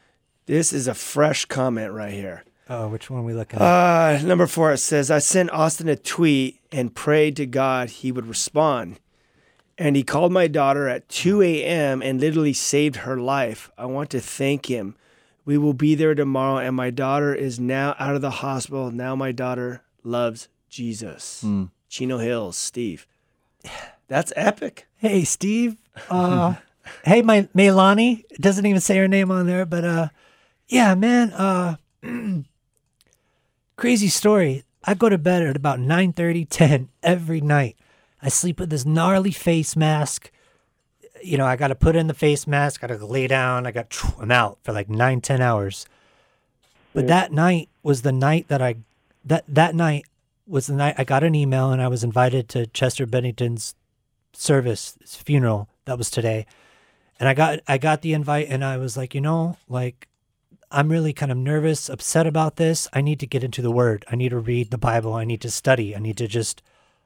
This is a fresh comment right here. oh which one are we looking at Uh, number four, it says, I sent Austin a tweet and prayed to God he would respond. And he called my daughter at 2 a.m. and literally saved her life. I want to thank him. We will be there tomorrow, and my daughter is now out of the hospital. Now my daughter loves Jesus. Chino Hills, Steve. That's epic. hey steve uh hey my Melani it doesn't even say her name on there but uh yeah man uh crazy story i go to bed at about 9 10 every night i sleep with this gnarly face mask you know i gotta put in the face mask gotta lay down i got i'm out for like 9 10 hours But that night was the night that I that that night was the night I got an email and I was invited to Chester Bennington's service, his funeral. That was today. And I got I got the invite and I was like, you know, like I'm really kind of nervous, upset about this. I need to get into the word. I need to read the Bible. I need to study. I need to just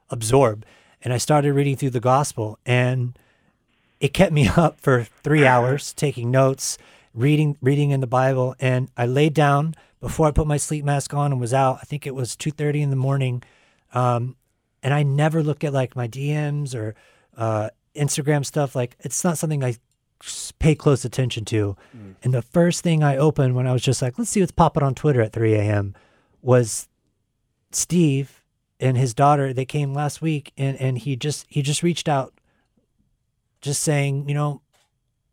absorb. And I started reading through the gospel and it kept me up for 3 hours taking notes, reading reading in the Bible and I laid down before I put my sleep mask on and was out. I think it was 2:30 in the morning. Um, and I never look at like my DMs or uh, Instagram stuff. Like it's not something I pay close attention to. And the first thing I opened when I was just like, let's see what's popping on Twitter at 3 a.m. was Steve and his daughter. They came last week, and and he just he just reached out, just saying, you know,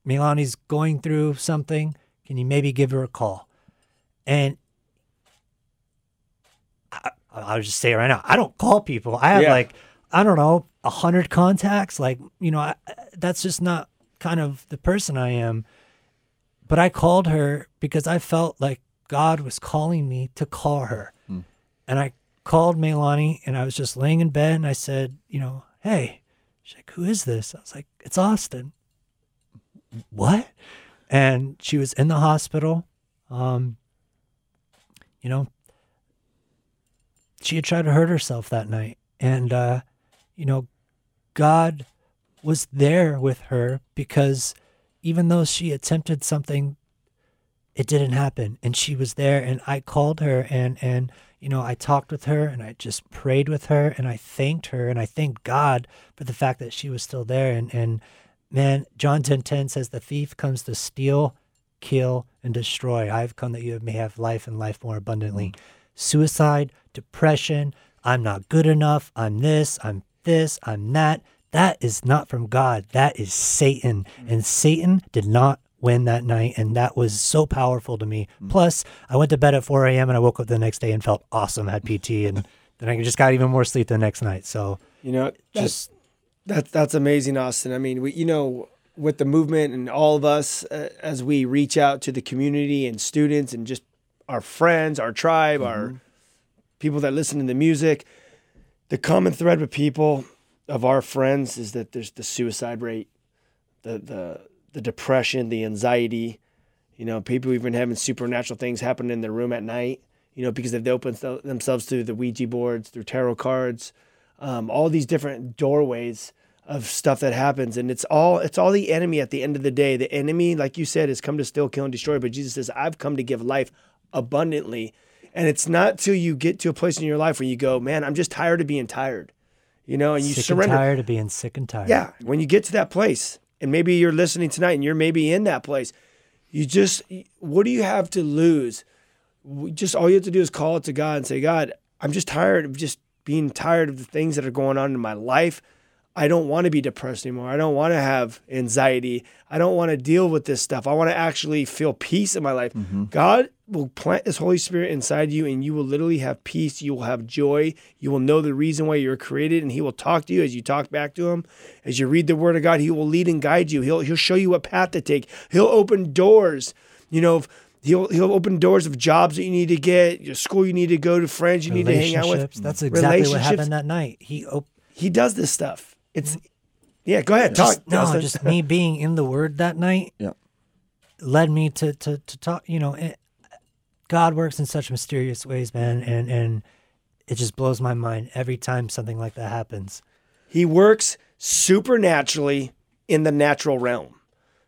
Milani's going through something. Can you maybe give her a call? And I, I'll just say it right now, I don't call people. I have Yeah. like I don't know a hundred contacts. Like you know, I, that's just not kind of the person I am. But I called her because I felt like God was calling me to call her, hmm. and I called Melani, and I was just laying in bed, and I said, you know, hey, she's like, who is this? I was like, it's Austin. What? And she was in the hospital. Um, you know, she had tried to hurt herself that night. And, uh, you know, God was there with her because even though she attempted something, it didn't happen. And she was there. And I called her and, and, you know, I talked with her and I just prayed with her and I thanked her and I thanked God for the fact that she was still there. And, and man, John 10 10 says, The thief comes to steal, kill, and destroy. I've come that you may have life and life more abundantly. Mm. Suicide, depression, I'm not good enough, I'm this, I'm this, I'm that. That is not from God. That is Satan. Mm. And Satan did not win that night. And that was so powerful to me. Plus, I went to bed at 4 a.m. and I woke up the next day and felt awesome, had PT. And then I just got even more sleep the next night. So You know, just just that that's amazing, Austin. I mean, we you know with the movement and all of us uh, as we reach out to the community and students and just our friends, our tribe, our people that listen to the music, the common thread with people of our friends is that there's the suicide rate, the the the depression, the anxiety. You know, people even having supernatural things happen in their room at night. You know, because they've opened th- themselves through the Ouija boards, through tarot cards, um, all these different doorways of stuff that happens, and it's all it's all the enemy. At the end of the day, the enemy, like you said, has come to steal, kill, and destroy. But Jesus says, "I've come to give life abundantly." And it's not till you get to a place in your life where you go, "Man, I'm just tired of being tired," you know, and you sick surrender. and tired of being sick and tired. Yeah, when you get to that place, and maybe you're listening tonight, and you're maybe in that place, you just, what do you have to lose? Just all you have to do is call it to God and say, God, I'm just tired of just being tired of the things that are going on in my life. I don't want to be depressed anymore. I don't want to have anxiety. I don't want to deal with this stuff. I want to actually feel peace in my life. Mm-hmm. God will plant His Holy Spirit inside you, and you will literally have peace. You will have joy. You will know the reason why you were created, and He will talk to you as you talk back to Him. As you read the Word of God, He will lead and guide you. He'll He'll show you what path to take. He'll open doors. You know. He'll, he'll open doors of jobs that you need to get, your school you need to go to, friends you need to hang out with. That's exactly what happened that night. He op- He does this stuff. It's yeah. Go ahead. just, Talk. no, Dustin. just me being in the Word that night Yeah. led me to to to talk. You know, it, God works in such mysterious ways, man, and and it just blows my mind every time something like that happens. He works supernaturally in the natural realm.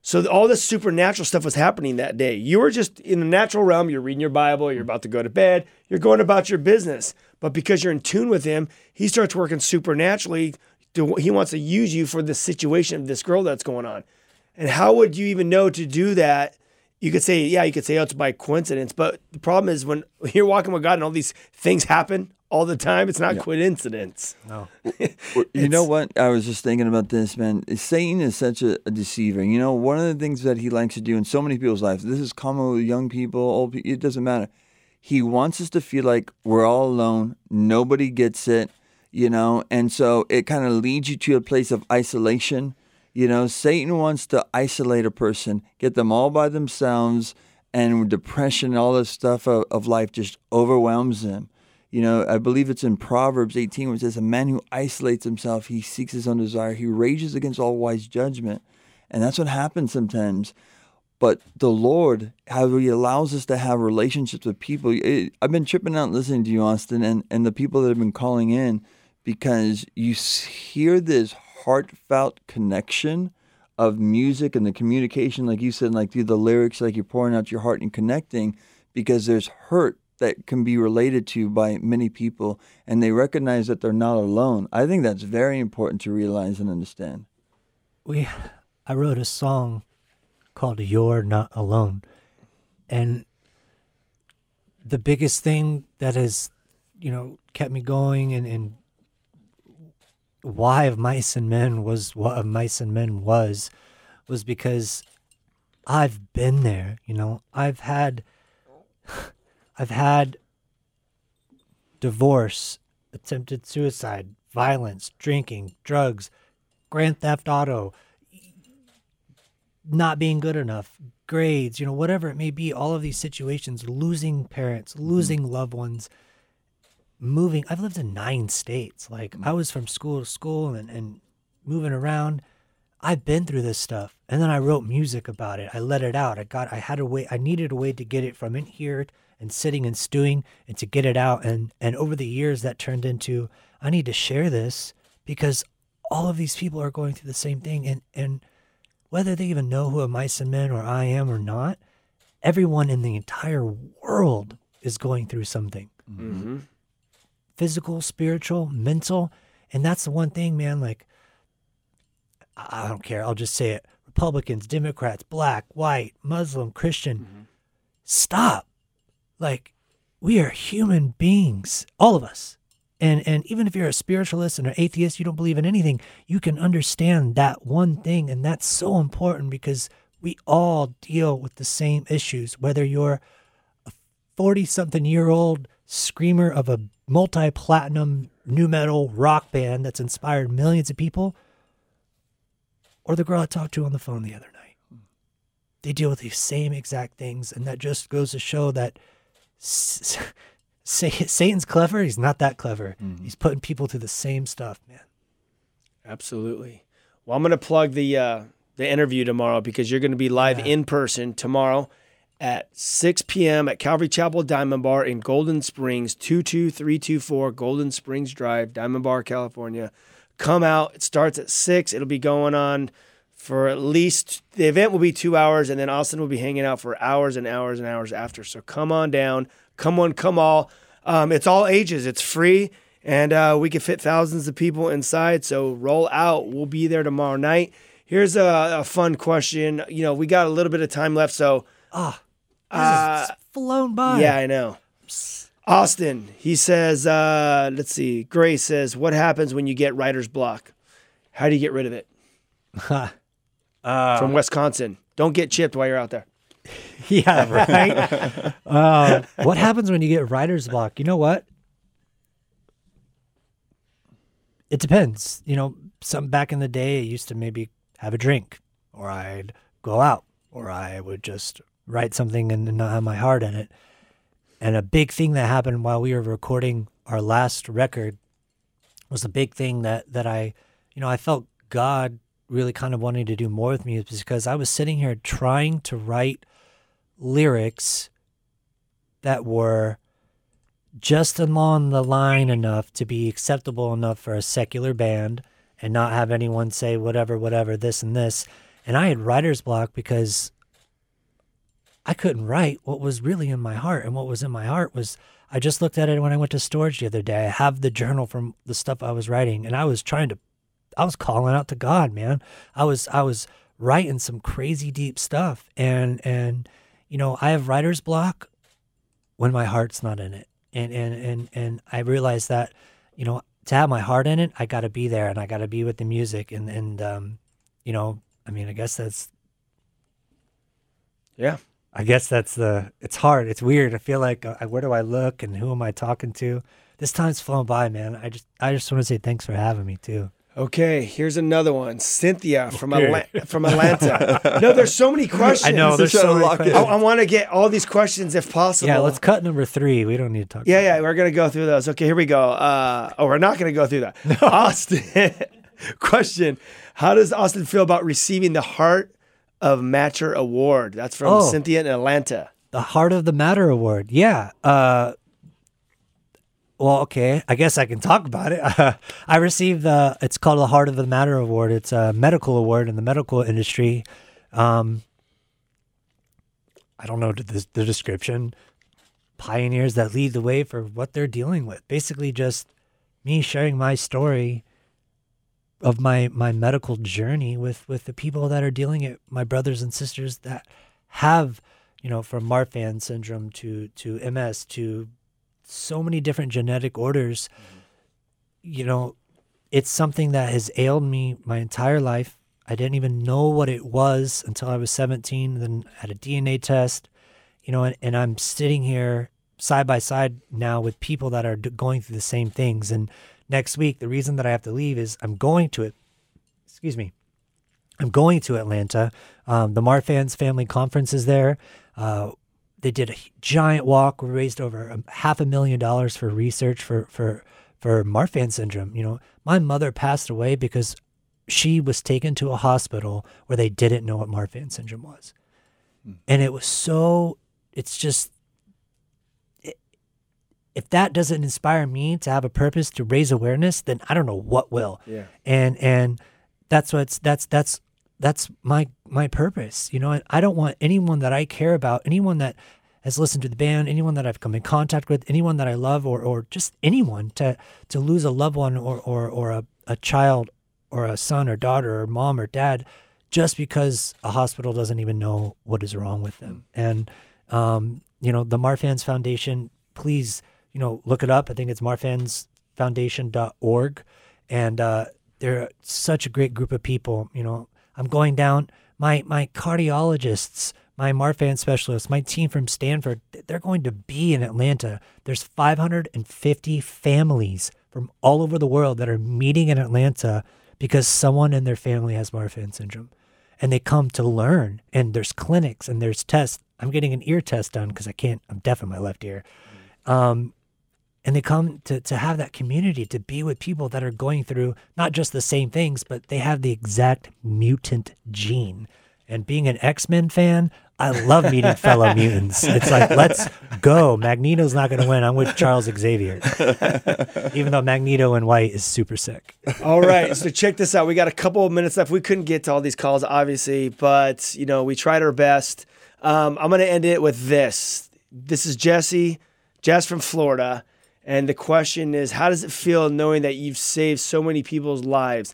So all this supernatural stuff was happening that day. You were just in the natural realm. You're reading your Bible. You're about to go to bed. You're going about your business. But because you're in tune with Him, He starts working supernaturally. To, he wants to use you for the situation of this girl that's going on. And how would you even know to do that? You could say, yeah, you could say, oh, it's by coincidence. But the problem is when you're walking with God and all these things happen all the time, it's not coincidence. No, you know what? I was just thinking about this, man. Satan is such a, a deceiver. You know, one of the things that he likes to do in so many people's lives, this is common with young people, old people, it doesn't matter. He wants us to feel like we're all alone, nobody gets it, you know, and so it kind of leads you to a place of isolation. You know, Satan wants to isolate a person, get them all by themselves, and depression all this stuff of, of life just overwhelms them. You know, I believe it's in Proverbs 18 where it says, A man who isolates himself, he seeks his own desire, he rages against all wise judgment. And that's what happens sometimes. But the Lord, how He allows us to have relationships with people. It, I've been tripping out listening to you, Austin, and, and the people that have been calling in because you hear this heartfelt connection of music and the communication, like you said, like through the lyrics, like you're pouring out your heart and connecting because there's hurt that can be related to by many people and they recognize that they're not alone. I think that's very important to realize and understand. we I wrote a song called You're Not Alone. And the biggest thing that has, you know, kept me going and, and why of mice and men was what of mice and men was was because I've been there, you know. I've had I've had divorce, attempted suicide, violence, drinking, drugs, grand theft auto, not being good enough, grades, you know, whatever it may be, all of these situations, losing parents, mm-hmm. losing loved ones, moving. I've lived in nine states. Like I was from school to school and, and moving around. I've been through this stuff. And then I wrote music about it. I let it out. I got I had a way I needed a way to get it from in here and sitting and stewing and to get it out. And and over the years that turned into I need to share this because all of these people are going through the same thing and and whether they even know who Of Mice and Men or I am or not, everyone in the entire world is going through something Mm-hmm. Physical, spiritual, mental. And that's the one thing, man. Like, I don't care. I'll just say it Republicans, Democrats, black, white, Muslim, Christian. Mm-hmm. Stop. Like, we are human beings, all of us. And, and even if you're a spiritualist and an atheist, you don't believe in anything, you can understand that one thing. And that's so important because we all deal with the same issues, whether you're a 40 something year old screamer of a multi platinum new metal rock band that's inspired millions of people, or the girl I talked to on the phone the other night. They deal with these same exact things, and that just goes to show that s- Sa- Satan's clever. He's not that clever. He's putting people through the same stuff, man. Absolutely. Well, I'm going to plug the uh, the interview tomorrow because you're going to be live in person tomorrow at 6 p.m. at Calvary Chapel Diamond Bar in Golden Springs, 22324 Golden Springs Drive, Diamond Bar, California. Come out. It starts at 6. It'll be going on for at least the event will be two hours, and then Austin will be hanging out for hours and hours and hours after. So come on down. Come on, come all. Um, it's all ages. It's free, and uh, we can fit thousands of people inside. So roll out. We'll be there tomorrow night. Here's a, a fun question. You know, we got a little bit of time left, so Ah, uh, this flown by. yeah, I know. Austin, he says, uh, let's see. Gray says, what happens when you get writer's block? How do you get rid of it? Uh, From Wisconsin. Don't get chipped while you're out there. yeah, right. uh, what happens when you get writer's block? You know what? It depends. You know, some back in the day, I used to maybe have a drink, or I'd go out, or I would just write something and not have my heart in it. And a big thing that happened while we were recording our last record was a big thing that that I, you know, I felt God really kind of wanting to do more with me because I was sitting here trying to write lyrics that were just along the line enough to be acceptable enough for a secular band and not have anyone say whatever, whatever, this and this. And I had writer's block because I couldn't write what was really in my heart. And what was in my heart was I just looked at it when I went to storage the other day. I have the journal from the stuff I was writing, and I was trying to I was calling out to God, man. I was I was writing some crazy deep stuff and and you know, I have writer's block when my heart's not in it. And and and and I realized that, you know, to have my heart in it, I got to be there and I got to be with the music and and um you know, I mean, I guess that's Yeah. I guess that's the. It's hard. It's weird. I feel like uh, where do I look and who am I talking to? This time's flown by, man. I just I just want to say thanks for having me too. Okay, here's another one. Cynthia from Atla- from Atlanta. no, there's so many questions. I know there's trying so to many lock it. I. I want to get all these questions if possible. Yeah, let's cut number three. We don't need to talk. Yeah, about yeah, we're gonna go through those. Okay, here we go. Uh, oh, we're not gonna go through that. Austin, question: How does Austin feel about receiving the Heart of Matter Award? That's from Oh. Cynthia in Atlanta. the Heart of the Matter Award. Yeah. Uh, well, okay. I guess I can talk about it. I received the. It's called the Heart of the Matter Award. It's a medical award in the medical industry. Um, I don't know the, the description. Pioneers that lead the way for what they're dealing with. Basically, just me sharing my story of my my medical journey with with the people that are dealing it. My brothers and sisters that have you know, from Marfan syndrome to to MS to so many different genetic orders. Mm-hmm. You know, it's something that has ailed me my entire life. I didn't even know what it was until I was 17, then had a DNA test, you know, and, and I'm sitting here side by side now with people that are d- going through the same things. And next week, the reason that I have to leave is I'm going to it. Excuse me. I'm going to Atlanta. Um, the Marfans family conference is there. Uh, they did a giant walk. We raised over a, half a million dollars for research for for for Marfan syndrome. You know, my mother passed away because she was taken to a hospital where they didn't know what Marfan syndrome was, and it was so. It's just if that doesn't inspire me to have a purpose to raise awareness, then I don't know what will. Yeah. And and that's what's that's that's that's my my purpose. You know, I don't want anyone that I care about, anyone that has listened to the band, anyone that I've come in contact with, anyone that I love or or just anyone to to lose a loved one or or or a, a child or a son or daughter or mom or dad just because a hospital doesn't even know what is wrong with them. And um, you know, the Marfans Foundation, please, you know, look it up. I think it's marfansfoundation.org. And uh, they're such a great group of people. You know, I'm going down, my, my cardiologists, my Marfan specialists, my team from Stanford, they're going to be in Atlanta. There's 550 families from all over the world that are meeting in Atlanta because someone in their family has Marfan syndrome. And they come to learn, and there's clinics and there's tests. I'm getting an ear test done because I can't, I'm deaf in my left ear. Um, and they come to, to have that community to be with people that are going through not just the same things, but they have the exact mutant gene. And being an X Men fan, I love meeting fellow mutants. It's like, let's go. Magneto's not going to win. I'm with Charles Xavier. Even though Magneto in white is super sick. All right, so check this out. We got a couple of minutes left. We couldn't get to all these calls, obviously, but you know we tried our best. Um, I'm going to end it with this. This is Jesse, Jess from Florida, and the question is, how does it feel knowing that you've saved so many people's lives?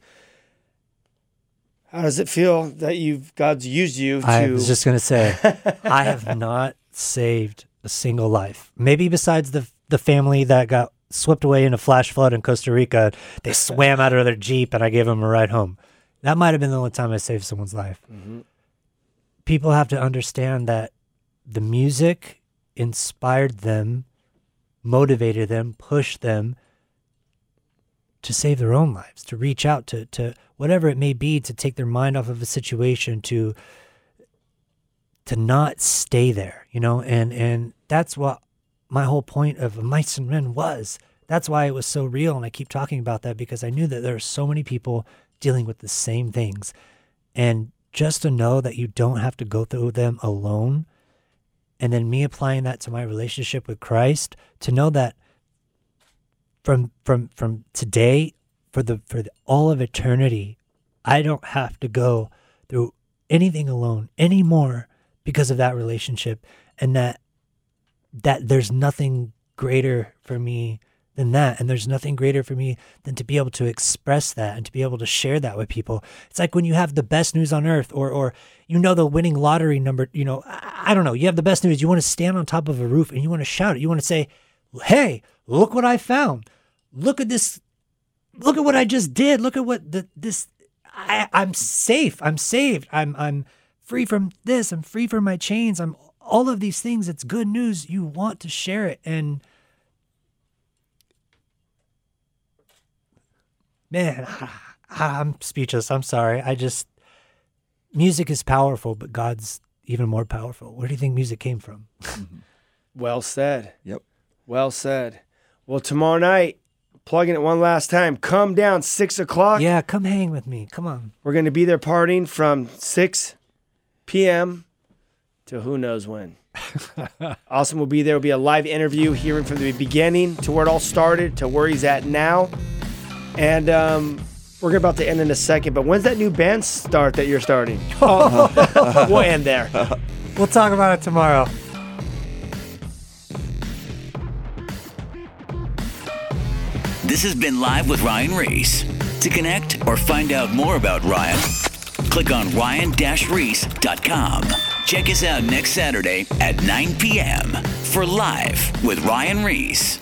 How does it feel that you've God's used you to? I was just going to say, I have not saved a single life. Maybe besides the the family that got swept away in a flash flood in Costa Rica. They swam out of their jeep, and I gave them a ride home. That might have been the only time I saved someone's life. Mm-hmm. People have to understand that the music inspired them, motivated them, pushed them to save their own lives, to reach out to to whatever it may be, to take their mind off of a situation, to to not stay there, you know, and and that's what my whole point of Mice and Men was. That's why it was so real, and I keep talking about that because I knew that there are so many people dealing with the same things, and just to know that you don't have to go through them alone, and then me applying that to my relationship with Christ, to know that from from from today for the for the, all of eternity, I don't have to go through anything alone anymore because of that relationship and that that there's nothing greater for me than that and there's nothing greater for me than to be able to express that and to be able to share that with people. It's like when you have the best news on earth or or you know the winning lottery number you know i, I don't know you have the best news you want to stand on top of a roof and you want to shout it you want to say hey look what i found. Look at this look at what i just did. Look at what the this I, i'm safe. I'm saved. I'm i'm free from this. I'm free from my chains. I'm all of these things. It's good news. You want to share it. And man I- I'm speechless. I'm sorry. I just music is powerful, but God's even more powerful. Where do you think music came from? Well said. Yep. Well said. Well, tomorrow night, plugging it one last time. Come down six o'clock. Yeah, come hang with me. Come on. We're going to be there partying from 6 p.m. to who knows when. Austin will be there. Will be a live interview, hearing from the beginning to where it all started to where he's at now. And um, we're about to end in a second. But when's that new band start that you're starting? Oh, we'll end there. We'll talk about it tomorrow. This has been Live with Ryan Ries. To connect or find out more about Ryan, click on ryan-reese.com. Check us out next Saturday at 9 p.m. for Live with Ryan Ries.